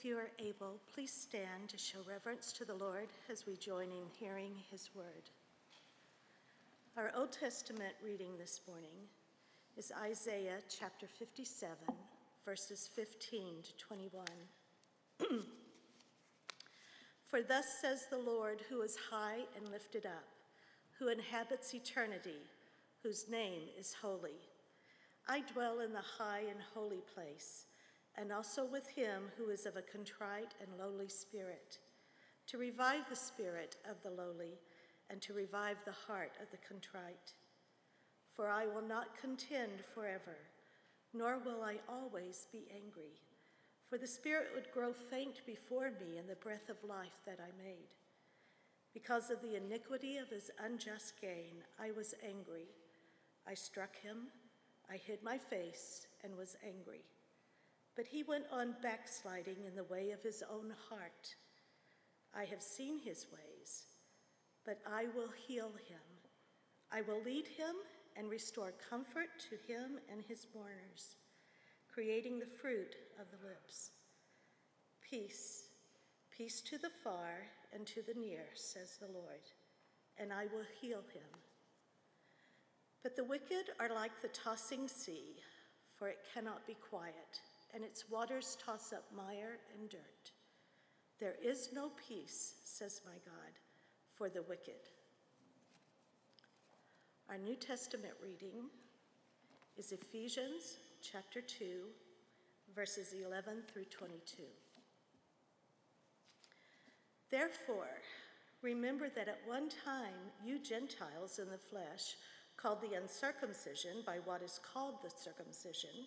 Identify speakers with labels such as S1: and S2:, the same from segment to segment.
S1: If you are able, please stand to show reverence to the Lord as we join in hearing his word. Our Old Testament reading this morning is Isaiah chapter 57, verses 15 to 21. For thus says the Lord, who is high and lifted up, who inhabits eternity, whose name is holy. I dwell in the high and holy place and also with him who is of a contrite and lowly spirit, to revive the spirit of the lowly and to revive the heart of the contrite. For I will not contend forever, nor will I always be angry. For the spirit would grow faint before me in the breath of life that I made. Because of the iniquity of his unjust gain, I was angry. I struck him, I hid my face, and was angry. But he went on backsliding in the way of his own heart. I have seen his ways, but I will heal him. I will lead him and restore comfort to him and his mourners, creating the fruit of the lips. Peace, peace to the far and to the near, says the Lord, and I will heal him. But the wicked are like the tossing sea, for it cannot be quiet and its waters toss up mire and dirt. There is no peace, says my God, for the wicked. Our New Testament reading is Ephesians chapter 2, verses 11 through 22. Therefore, remember that at one time you Gentiles in the flesh, called the uncircumcision by what is called the circumcision,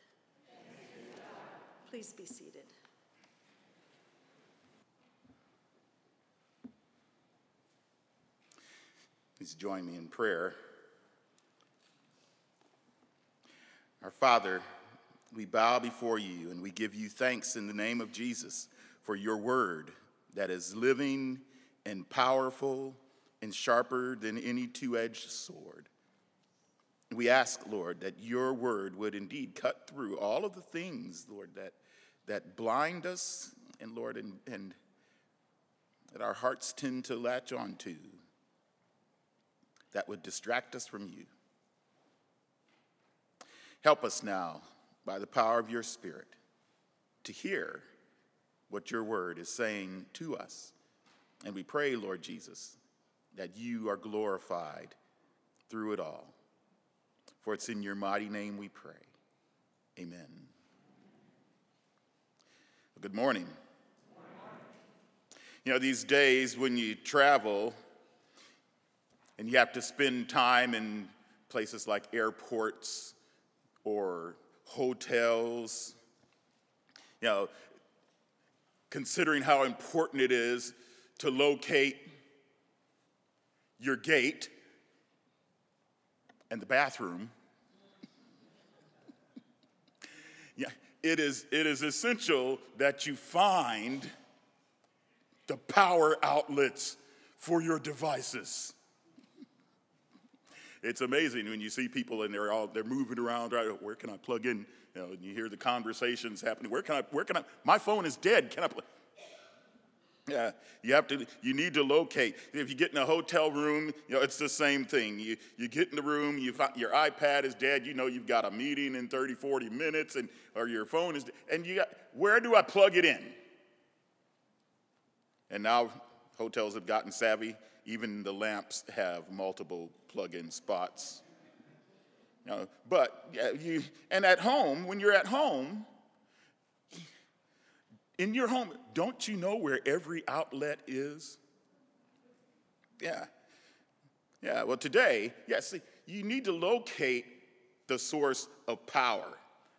S1: Please be seated.
S2: Please join me in prayer. Our Father, we bow before you and we give you thanks in the name of Jesus for your word that is living and powerful and sharper than any two edged sword. We ask, Lord, that your word would indeed cut through all of the things, Lord, that that blind us, and Lord, and, and that our hearts tend to latch on to, that would distract us from you. Help us now, by the power of your Spirit, to hear what your word is saying to us. And we pray, Lord Jesus, that you are glorified through it all. For it's in your mighty name we pray. Amen. Good morning. You know, these days when you travel and you have to spend time in places like airports or hotels. You know, considering how important it is to locate your gate and the bathroom. yeah, it is, it is essential that you find the power outlets for your devices. It's amazing when you see people and they're all they're moving around. Right, where can I plug in? You know, and you hear the conversations happening. Where can I? Where can I? My phone is dead. Can I? Plug? Yeah, you have to, you need to locate. If you get in a hotel room, you know, it's the same thing. You, you get in the room, you find, your iPad is dead, you know you've got a meeting in 30, 40 minutes, and, or your phone is, and you got, where do I plug it in? And now hotels have gotten savvy. Even the lamps have multiple plug-in spots. You know, but you, and at home, when you're at home, in your home, don't you know where every outlet is? Yeah. Yeah, well, today, yes, yeah, you need to locate the source of power.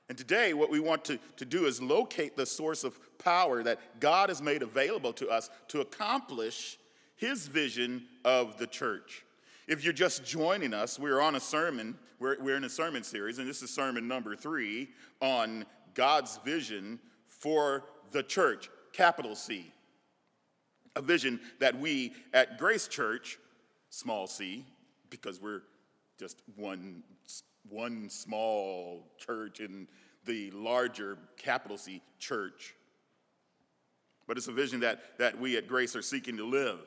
S2: And today, what we want to, to do is locate the source of power that God has made available to us to accomplish His vision of the church. If you're just joining us, we're on a sermon, we're, we're in a sermon series, and this is sermon number three on God's vision for the church, capital C. A vision that we at Grace Church, small c, because we're just one, one small church in the larger capital C church. But it's a vision that, that we at Grace are seeking to live.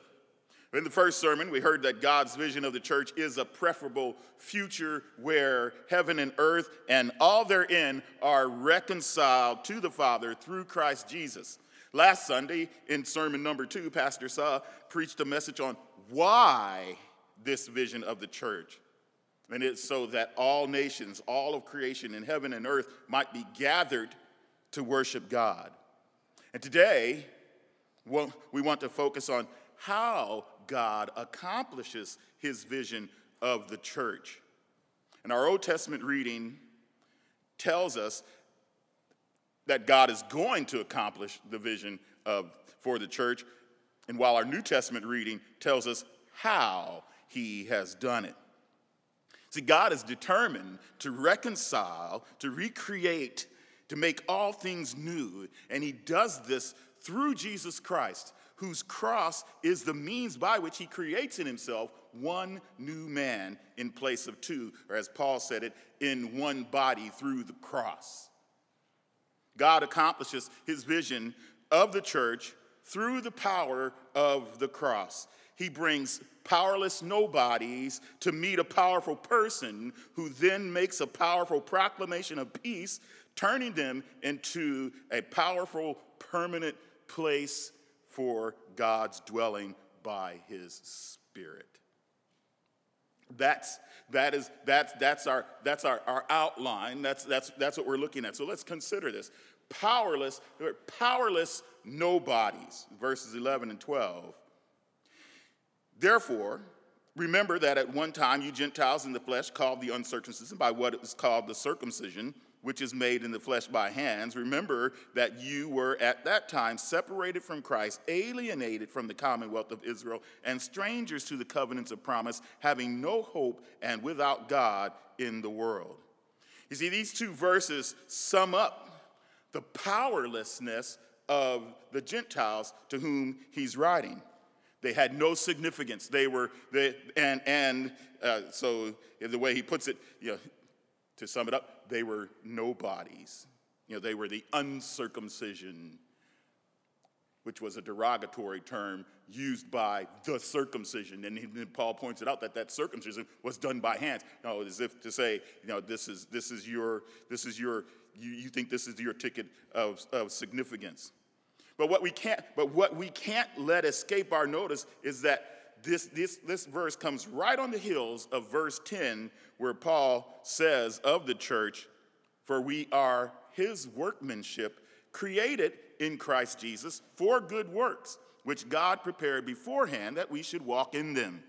S2: In the first sermon, we heard that God's vision of the church is a preferable future where heaven and earth and all therein are reconciled to the Father through Christ Jesus. Last Sunday, in sermon number two, Pastor Sa preached a message on why this vision of the church. And it's so that all nations, all of creation in heaven and earth might be gathered to worship God. And today, we want to focus on how God accomplishes his vision of the church. And our Old Testament reading tells us that God is going to accomplish the vision of, for the church. And while our New Testament reading tells us how he has done it. See, God is determined to reconcile, to recreate, to make all things new. And he does this through Jesus Christ whose cross is the means by which he creates in himself one new man in place of two, or as Paul said it, in one body through the cross. God accomplishes his vision of the church through the power of the cross. He brings powerless nobodies to meet a powerful person who then makes a powerful proclamation of peace, turning them into a powerful, permanent place for God's dwelling by his spirit. That's, that is, that's, that's, our, that's our, our outline. That's, that's, that's what we're looking at. So let's consider this. Powerless, powerless nobodies, verses 11 and 12. Therefore, remember that at one time you Gentiles in the flesh called the uncircumcision by what is called the circumcision which is made in the flesh by hands, remember that you were at that time separated from Christ, alienated from the commonwealth of Israel, and strangers to the covenants of promise, having no hope and without God in the world. You see, these two verses sum up the powerlessness of the Gentiles to whom he's writing. They had no significance. They were, they, and, and uh, so the way he puts it, you know, to sum it up, they were nobodies. You know, they were the uncircumcision, which was a derogatory term used by the circumcision. And then Paul points it out that that circumcision was done by hands. You know, as if to say, you know, this is, this is your, this is your, you, you think this is your ticket of, of significance. But what we can't, but what we can't let escape our notice is that this, this, this verse comes right on the heels of verse 10, where Paul says of the church, For we are his workmanship, created in Christ Jesus for good works, which God prepared beforehand that we should walk in them.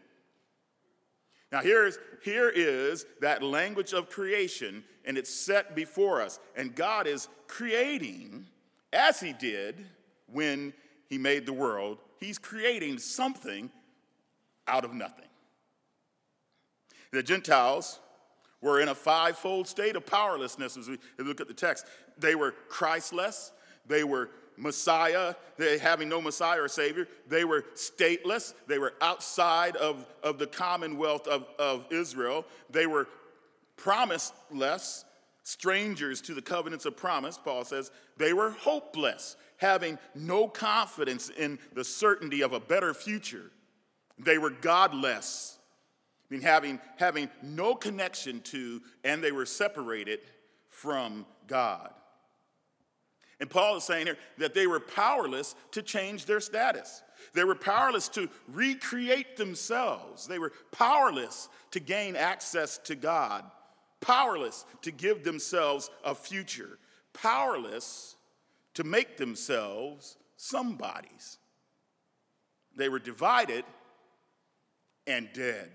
S2: Now, here's, here is that language of creation, and it's set before us. And God is creating, as He did when He made the world, He's creating something out of nothing. The Gentiles were in a fivefold state of powerlessness as we look at the text. They were Christless, they were Messiah, they having no Messiah or Savior. They were stateless. They were outside of, of the commonwealth of, of Israel. They were promiseless, strangers to the covenants of promise, Paul says. They were hopeless, having no confidence in the certainty of a better future. They were godless, I mean, having, having no connection to, and they were separated from God. And Paul is saying here that they were powerless to change their status. They were powerless to recreate themselves. They were powerless to gain access to God, powerless to give themselves a future, powerless to make themselves somebodies. They were divided and dead.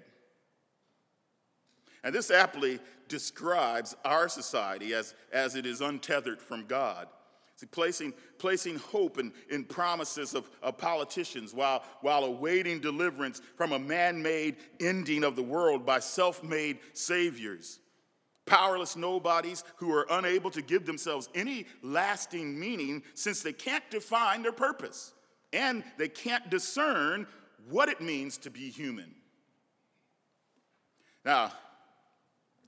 S2: And this aptly describes our society as, as it is untethered from God. See, placing, placing hope in, in promises of, of politicians while, while awaiting deliverance from a man made ending of the world by self made saviors. Powerless nobodies who are unable to give themselves any lasting meaning since they can't define their purpose and they can't discern what it means to be human. Now,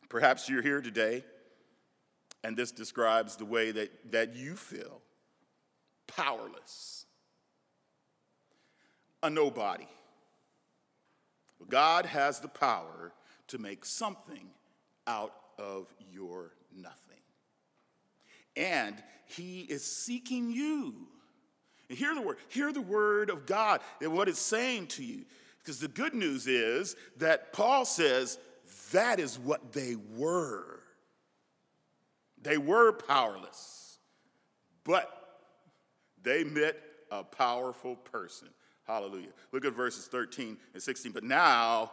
S2: perhaps you're here today and this describes the way that, that you feel powerless, a nobody. But God has the power to make something out of your nothing. And He is seeking you. And hear the word, hear the word of God and what it's saying to you. Because the good news is that Paul says that is what they were. They were powerless, but they met a powerful person. Hallelujah. Look at verses 13 and 16. But now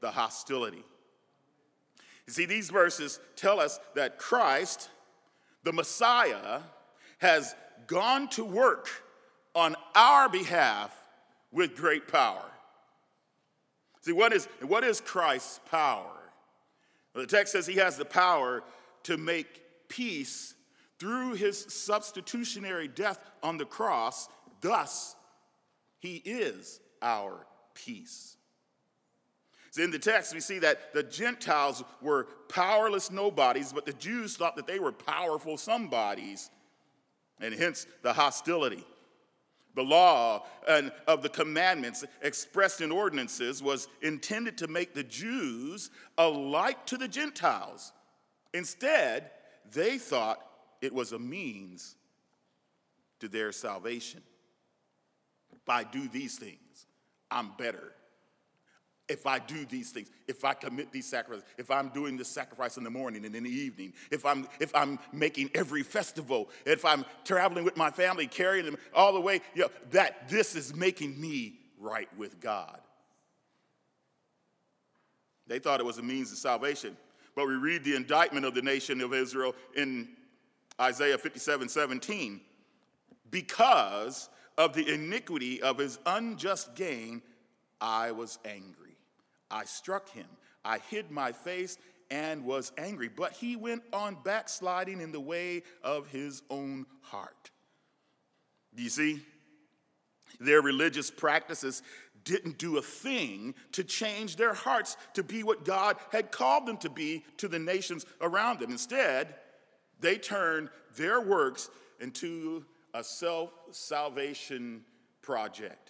S2: the hostility. You see, these verses tell us that Christ, the Messiah, has gone to work on our behalf with great power. See, what is, what is Christ's power? Well, the text says he has the power to make peace through his substitutionary death on the cross. Thus, he is our peace. In the text, we see that the Gentiles were powerless nobodies, but the Jews thought that they were powerful somebodies, and hence the hostility. The law and of the commandments expressed in ordinances was intended to make the Jews alike to the Gentiles. Instead, they thought it was a means to their salvation. If I do these things, I'm better if I do these things, if I commit these sacrifices, if I'm doing this sacrifice in the morning and in the evening, if I'm if I'm making every festival, if I'm traveling with my family, carrying them all the way, you know, that this is making me right with God. They thought it was a means of salvation. But we read the indictment of the nation of Israel in Isaiah 57 17. Because of the iniquity of his unjust gain, I was angry. I struck him. I hid my face and was angry. But he went on backsliding in the way of his own heart. Do you see? Their religious practices didn't do a thing to change their hearts to be what God had called them to be to the nations around them. Instead, they turned their works into a self salvation project.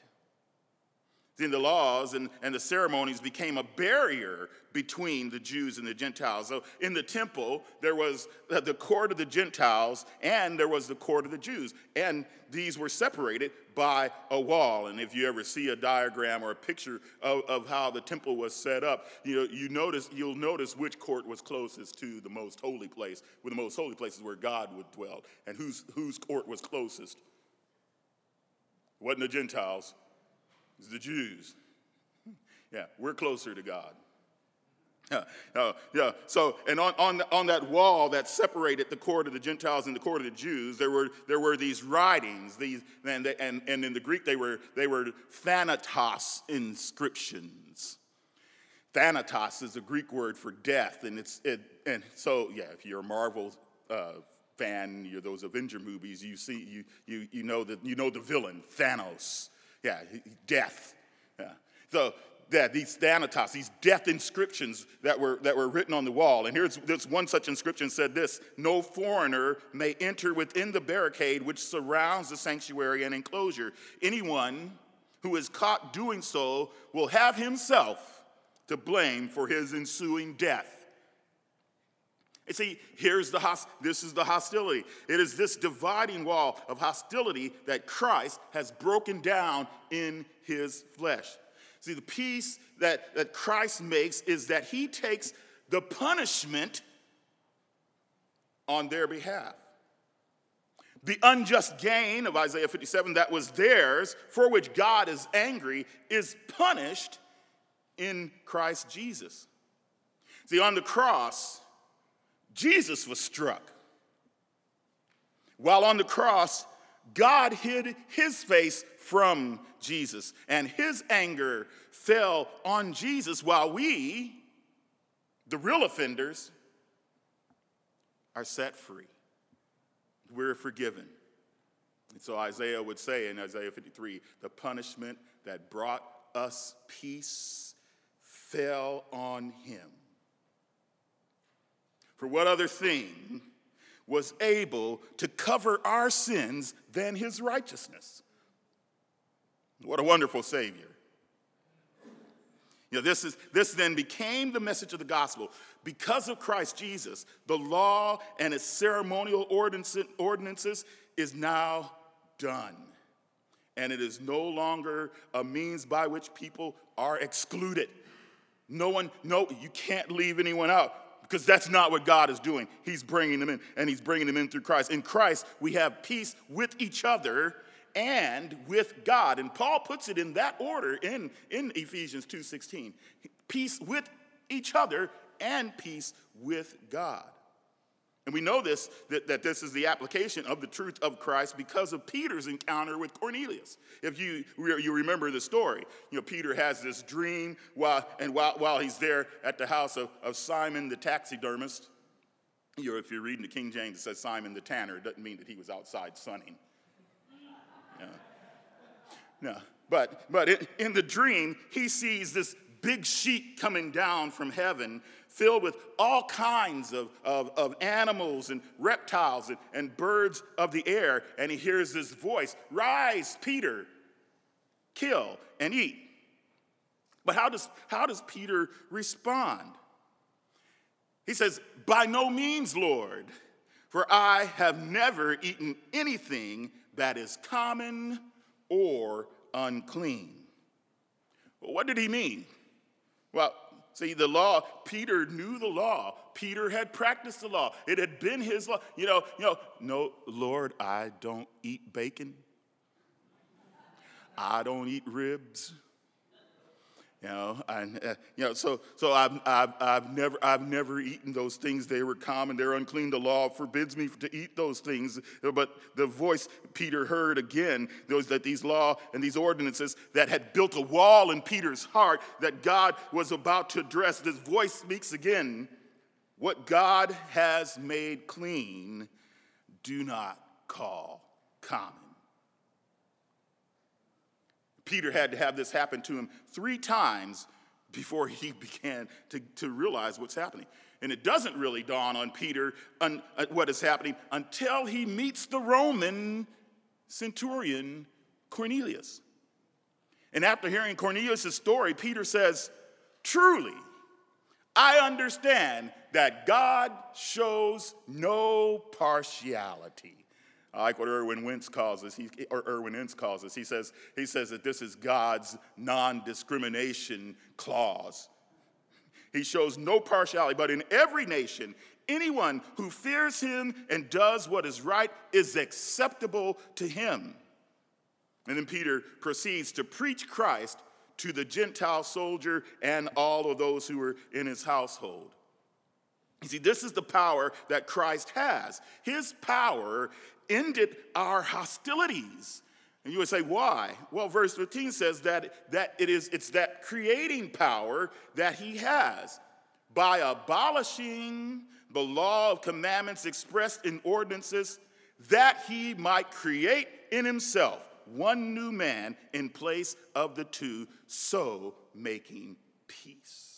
S2: Then the laws and, and the ceremonies became a barrier between the Jews and the Gentiles. So in the temple, there was the court of the Gentiles and there was the court of the Jews. And these were separated by a wall. And if you ever see a diagram or a picture of, of how the temple was set up, you know, you notice, you'll notice which court was closest to the most holy place, where the most holy place is where God would dwell, and whose, whose court was closest. It wasn't the Gentiles, the Jews. Yeah, we're closer to God. Yeah, uh, yeah. So, and on, on, on that wall that separated the court of the Gentiles and the court of the Jews, there were, there were these writings. These, and, and, and in the Greek, they were, they were thanatos inscriptions. Thanatos is a Greek word for death. And, it's, it, and so, yeah, if you're a Marvel uh, fan, you're those Avenger movies, you see, you, you, you, know, the, you know the villain, Thanos. Yeah, death. Yeah. So that these thanatos, these death inscriptions that were, that were written on the wall. And here's this one such inscription said this No foreigner may enter within the barricade which surrounds the sanctuary and enclosure. Anyone who is caught doing so will have himself to blame for his ensuing death. And see, here's the host- this is the hostility. It is this dividing wall of hostility that Christ has broken down in his flesh. See, the peace that, that Christ makes is that he takes the punishment on their behalf. The unjust gain of Isaiah 57 that was theirs, for which God is angry, is punished in Christ Jesus. See, on the cross, Jesus was struck. While on the cross, God hid his face from Jesus, and his anger fell on Jesus while we, the real offenders, are set free. We're forgiven. And so Isaiah would say in Isaiah 53 the punishment that brought us peace fell on him. For what other thing was able to cover our sins than his righteousness? What a wonderful Savior. You know, this, is, this then became the message of the gospel. Because of Christ Jesus, the law and its ceremonial ordinances is now done. And it is no longer a means by which people are excluded. No one, no, you can't leave anyone out because that's not what God is doing. He's bringing them in, and He's bringing them in through Christ. In Christ, we have peace with each other and with God. And Paul puts it in that order in, in Ephesians 2:16. Peace with each other and peace with God. And we know this, that, that this is the application of the truth of Christ because of Peter's encounter with Cornelius. If you, you remember the story, you know, Peter has this dream while, and while, while he's there at the house of, of Simon the taxidermist, you know, if you're reading the King James, it says Simon the tanner. It doesn't mean that he was outside sunning. No. But, but in, in the dream, he sees this big sheet coming down from heaven filled with all kinds of, of, of animals and reptiles and, and birds of the air. And he hears this voice Rise, Peter, kill and eat. But how does, how does Peter respond? He says, By no means, Lord, for I have never eaten anything that is common or unclean. Well, what did he mean? Well, see, the law, Peter knew the law. Peter had practiced the law. It had been his law. You know, you know, no, Lord, I don't eat bacon. I don't eat ribs. You know, I, uh, you know, so so I've, I've, I've never I've never eaten those things. They were common. They're unclean. The law forbids me to eat those things. But the voice Peter heard again was that these law and these ordinances that had built a wall in Peter's heart that God was about to address. This voice speaks again. What God has made clean, do not call common. Peter had to have this happen to him three times before he began to, to realize what's happening. And it doesn't really dawn on Peter on, uh, what is happening until he meets the Roman centurion Cornelius. And after hearing Cornelius' story, Peter says, Truly, I understand that God shows no partiality. I like what Erwin Wentz calls us, he, or Erwin Ince calls us. He says, he says that this is God's non discrimination clause. He shows no partiality, but in every nation, anyone who fears him and does what is right is acceptable to him. And then Peter proceeds to preach Christ to the Gentile soldier and all of those who were in his household. You see, this is the power that Christ has. His power ended our hostilities. And you would say, why? Well, verse 15 says that, that it is, it's that creating power that he has. By abolishing the law of commandments expressed in ordinances, that he might create in himself one new man in place of the two, so making peace.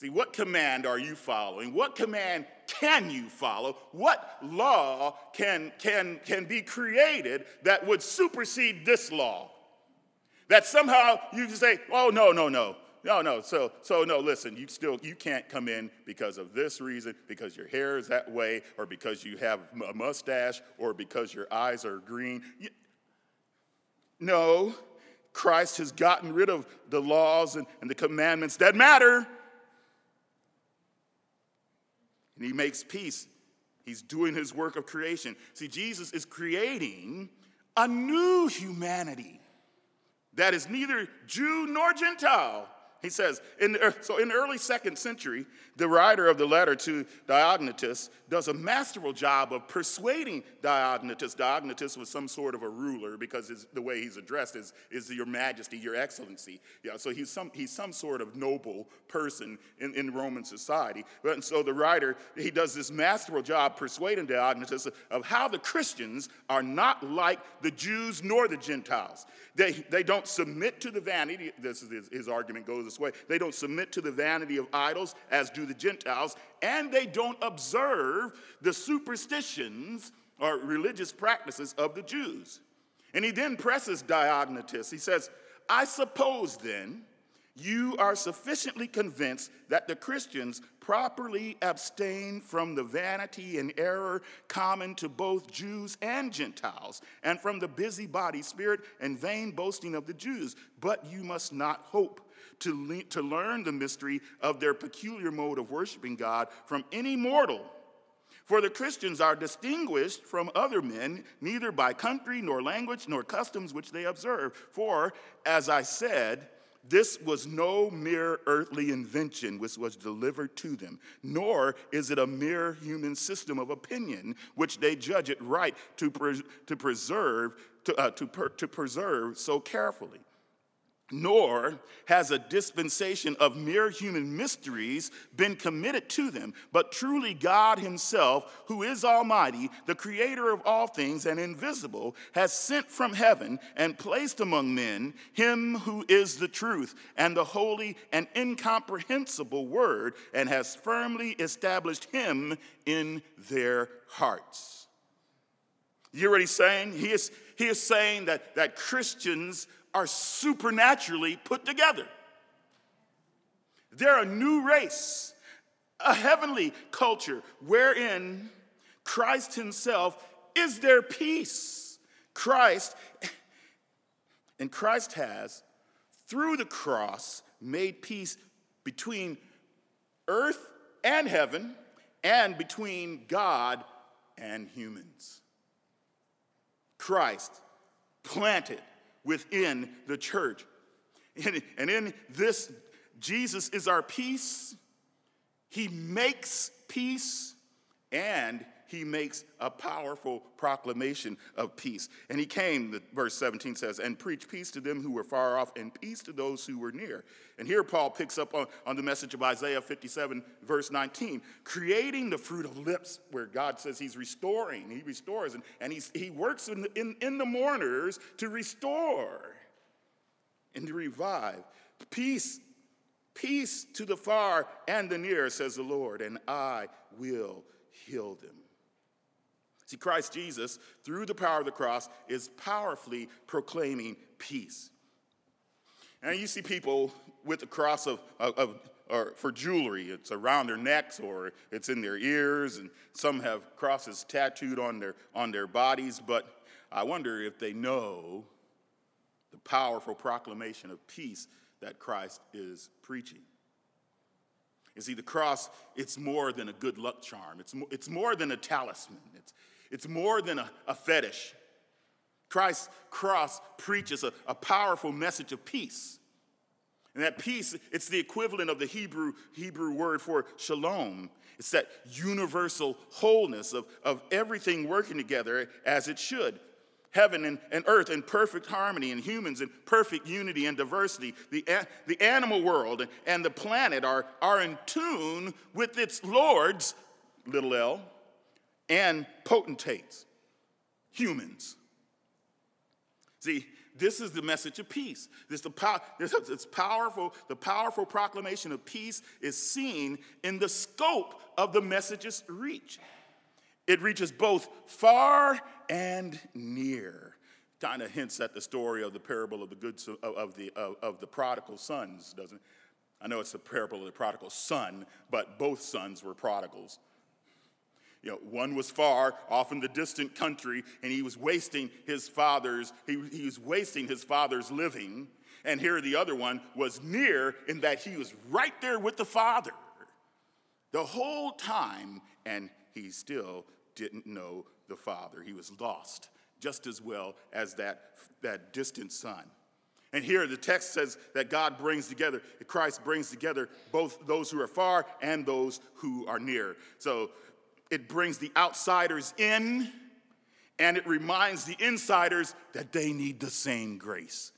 S2: See, what command are you following? What command can you follow? What law can, can, can be created that would supersede this law? That somehow you just say, oh, no, no, no. No, no. So, so no. Listen, you still you can't come in because of this reason, because your hair is that way, or because you have a mustache, or because your eyes are green. No, Christ has gotten rid of the laws and, and the commandments that matter. And he makes peace. He's doing his work of creation. See, Jesus is creating a new humanity that is neither Jew nor Gentile he says, in the, so in the early second century, the writer of the letter to Diognetus does a masterful job of persuading Diognetus. Diognetus was some sort of a ruler because his, the way he's addressed is, is your majesty, your excellency. Yeah, so he's some, he's some sort of noble person in, in Roman society. But, and so the writer, he does this masterful job persuading Diognetus of how the Christians are not like the Jews nor the Gentiles. They, they don't submit to the vanity, this is his, his argument goes this way. They don't submit to the vanity of idols, as do the Gentiles, and they don't observe the superstitions or religious practices of the Jews. And he then presses Diognetus. He says, I suppose then you are sufficiently convinced that the Christians properly abstain from the vanity and error common to both Jews and Gentiles, and from the busybody spirit and vain boasting of the Jews. But you must not hope to, le- to learn the mystery of their peculiar mode of worshiping God from any mortal. For the Christians are distinguished from other men, neither by country, nor language, nor customs which they observe. For, as I said, this was no mere earthly invention which was delivered to them, nor is it a mere human system of opinion which they judge it right to, pre- to preserve to, uh, to, per- to preserve so carefully nor has a dispensation of mere human mysteries been committed to them, but truly God Himself, who is Almighty, the Creator of all things and invisible, has sent from heaven and placed among men Him who is the truth and the holy and incomprehensible Word, and has firmly established Him in their hearts. You hear what he's saying? He is, he is saying that, that Christians are supernaturally put together. They're a new race, a heavenly culture wherein Christ Himself is their peace. Christ, and Christ has, through the cross, made peace between earth and heaven and between God and humans. Christ planted within the church. And, and in this, Jesus is our peace. He makes peace and he makes a powerful proclamation of peace. And he came, verse 17 says, and preached peace to them who were far off and peace to those who were near. And here Paul picks up on, on the message of Isaiah 57, verse 19, creating the fruit of lips, where God says he's restoring, he restores, and, and he's, he works in the, in, in the mourners to restore and to revive. Peace, peace to the far and the near, says the Lord, and I will heal them. See, Christ Jesus, through the power of the cross, is powerfully proclaiming peace. And you see people with the cross of, of, of or for jewelry. It's around their necks or it's in their ears, and some have crosses tattooed on their, on their bodies. But I wonder if they know the powerful proclamation of peace that Christ is preaching. You see, the cross, it's more than a good luck charm. It's more, it's more than a talisman. It's, it's more than a, a fetish. Christ's cross preaches a, a powerful message of peace. And that peace, it's the equivalent of the Hebrew, Hebrew word for shalom. It's that universal wholeness of, of everything working together as it should. Heaven and, and earth in perfect harmony, and humans in perfect unity and diversity. The, the animal world and the planet are, are in tune with its lords, little l, and potentates, humans. See, this is the message of peace. This, the it's powerful. The powerful proclamation of peace is seen in the scope of the message's reach. It reaches both far and near. Kind of hints at the story of the parable of the good of the of, of the prodigal sons, doesn't it? I know it's the parable of the prodigal son, but both sons were prodigals. You know, one was far off in the distant country, and he was wasting his father's, he, he was wasting his father's living. And here the other one was near in that he was right there with the father the whole time, and he still didn't know the father. He was lost just as well as that, that distant son. And here the text says that God brings together, Christ brings together both those who are far and those who are near. So it brings the outsiders in, and it reminds the insiders that they need the same grace.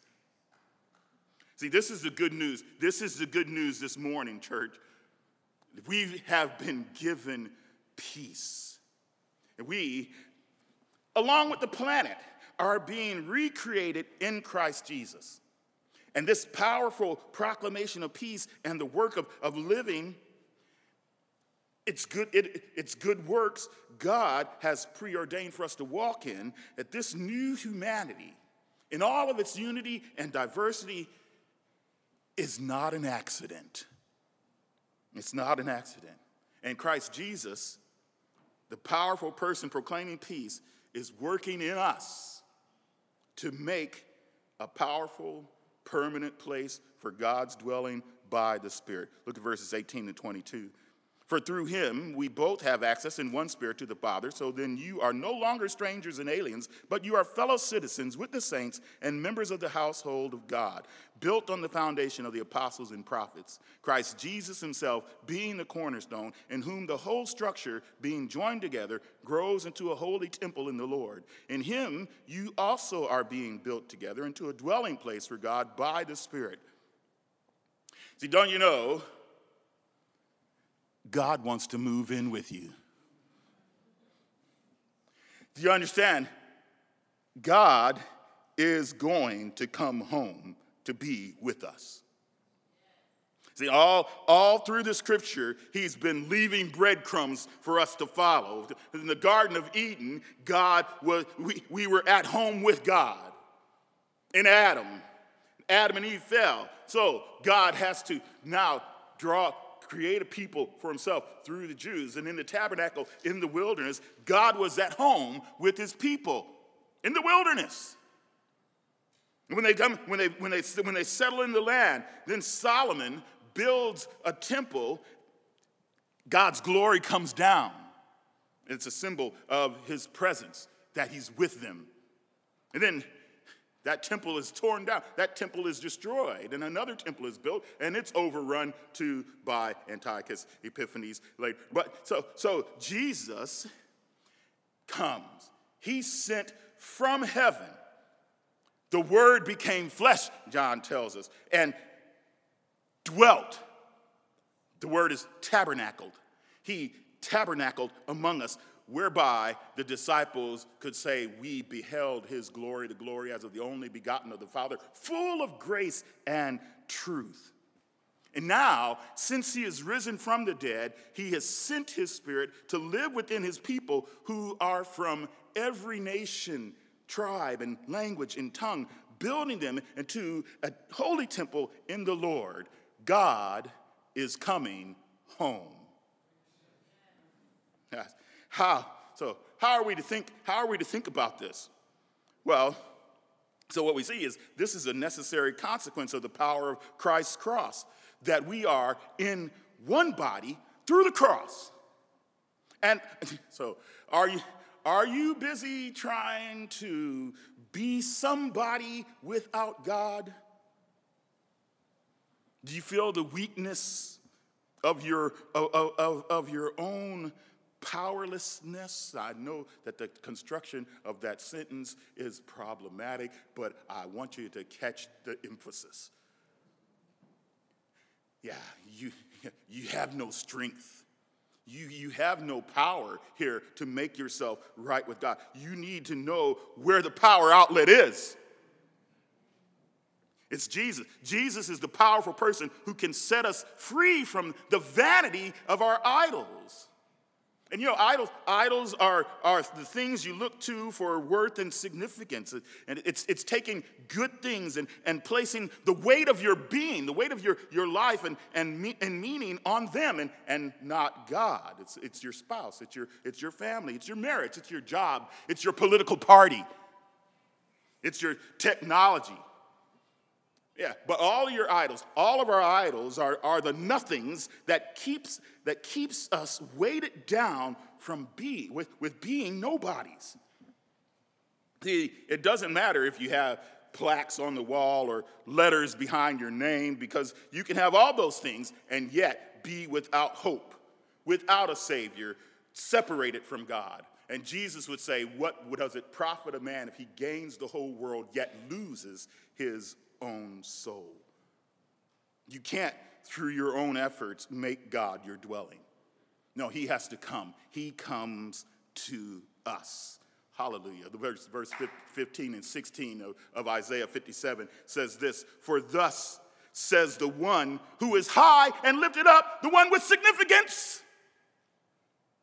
S2: See, this is the good news. This is the good news this morning, church. We have been given peace. And we, along with the planet, are being recreated in Christ Jesus. And this powerful proclamation of peace and the work of, of living it's good, it, it's good works God has preordained for us to walk in, that this new humanity, in all of its unity and diversity, is not an accident. It's not an accident. And Christ Jesus, the powerful person proclaiming peace, is working in us to make a powerful, permanent place for God's dwelling by the Spirit. Look at verses 18 to 22. For through him we both have access in one spirit to the Father, so then you are no longer strangers and aliens, but you are fellow citizens with the saints and members of the household of God, built on the foundation of the apostles and prophets, Christ Jesus himself being the cornerstone, in whom the whole structure, being joined together, grows into a holy temple in the Lord. In him you also are being built together into a dwelling place for God by the Spirit. See, don't you know? God wants to move in with you. Do you understand? God is going to come home to be with us. See, all, all through the scripture, he's been leaving breadcrumbs for us to follow. In the Garden of Eden, God was, we, we were at home with God. In Adam, Adam and Eve fell. So God has to now draw, create a people for himself through the Jews. And in the tabernacle in the wilderness, God was at home with his people in the wilderness. When they come, when they when they when they settle in the land, then Solomon builds a temple. God's glory comes down. It's a symbol of his presence, that he's with them. And then that temple is torn down. That temple is destroyed, and another temple is built, and it's overrun too by Antiochus Epiphanes later. But so, so Jesus comes. He sent from heaven. The word became flesh, John tells us, and dwelt. The word is tabernacled. He tabernacled among us whereby the disciples could say, We beheld his glory, the glory as of the only begotten of the Father, full of grace and truth. And now, since he is risen from the dead, he has sent his spirit to live within his people who are from every nation, tribe, and language and tongue, building them into a holy temple in the Lord. God is coming home. How? So, how are we to think? How are we to think about this? Well, so what we see is this is a necessary consequence of the power of Christ's cross that we are in one body through the cross. And so, are you, are you busy trying to be somebody without God? Do you feel the weakness of your, of, of, of your own powerlessness? I know that the construction of that sentence is problematic, but I want you to catch the emphasis yeah, you, you have no strength. You, you have no power here to make yourself right with God. You need to know where the power outlet is. It's Jesus. Jesus is the powerful person who can set us free from the vanity of our idols. And you know, idols, idols are, are the things you look to for worth and significance. And it's, it's taking good things and, and placing the weight of your being, the weight of your, your life and, and, me, and meaning on them and, and not God. It's, it's your spouse, it's your, it's your family, it's your marriage, it's your job, it's your political party, it's your technology. Yeah, but all your idols, all of our idols are, are the nothings that keeps, that keeps us weighted down from being, with, with being nobodies. See, it doesn't matter if you have plaques on the wall or letters behind your name, because you can have all those things and yet be without hope, without a Savior, separated from God. And Jesus would say, What does it profit a man if he gains the whole world yet loses his own soul. You can't, through your own efforts, make God your dwelling. No, He has to come. He comes to us. Hallelujah. The verse, verse 15 and 16 of, of Isaiah 57 says this For thus says the one who is high and lifted up, the one with significance.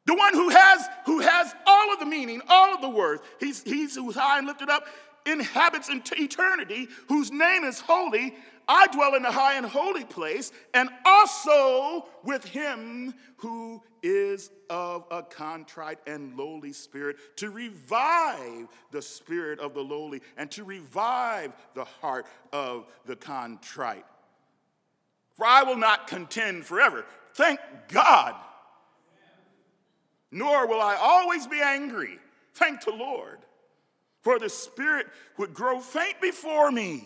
S2: The one who has, who has all of the meaning, all of the worth. He's, he's who's high and lifted up inhabits in eternity, whose name is holy, I dwell in the high and holy place, and also with him who is of a contrite and lowly spirit, to revive the spirit of the lowly and to revive the heart of the contrite. For I will not contend forever. Thank God. Nor will I always be angry. Thank the Lord for the spirit would grow faint before me,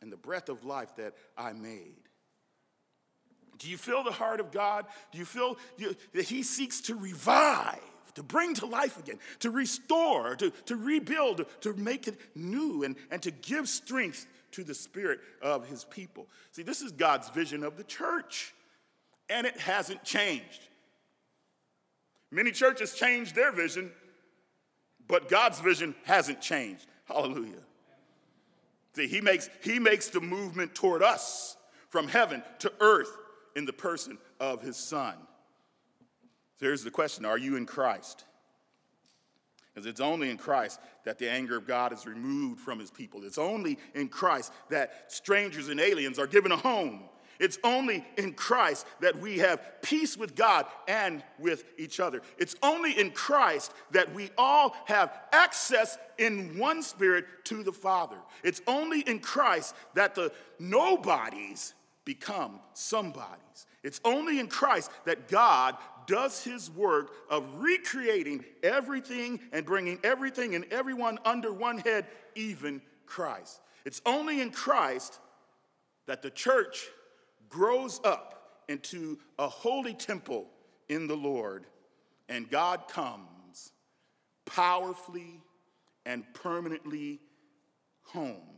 S2: and the breath of life that I made. Do you feel the heart of God? Do you feel you, that He seeks to revive, to bring to life again, to restore, to, to rebuild, to make it new, and, and to give strength to the spirit of His people? See, this is God's vision of the church, and it hasn't changed. Many churches changed their vision but God's vision hasn't changed. Hallelujah. See, he makes, he makes the movement toward us from heaven to earth in the person of his son. So here's the question Are you in Christ? Because it's only in Christ that the anger of God is removed from his people. It's only in Christ that strangers and aliens are given a home. It's only in Christ that we have peace with God and with each other. It's only in Christ that we all have access in one spirit to the Father. It's only in Christ that the nobodies become somebodies. It's only in Christ that God does his work of recreating everything and bringing everything and everyone under one head, even Christ. It's only in Christ that the church grows up into a holy temple in the Lord, and God comes powerfully and permanently home.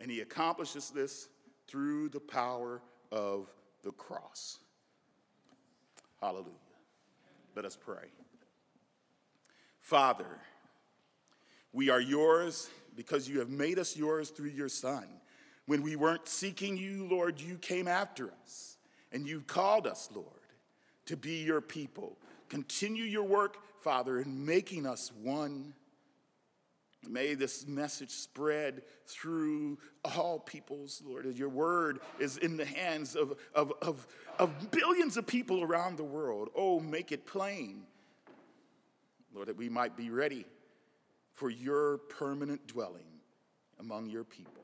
S2: And he accomplishes this through the power of the cross. Hallelujah. Let us pray. Father, we are yours because you have made us yours through your Son. When we weren't seeking you, Lord, you came after us and you called us, Lord, to be your people. Continue your work, Father, in making us one. May this message spread through all peoples, Lord, your word is in the hands of, of, of, of billions of people around the world. Oh, make it plain, Lord, that we might be ready for your permanent dwelling among your people.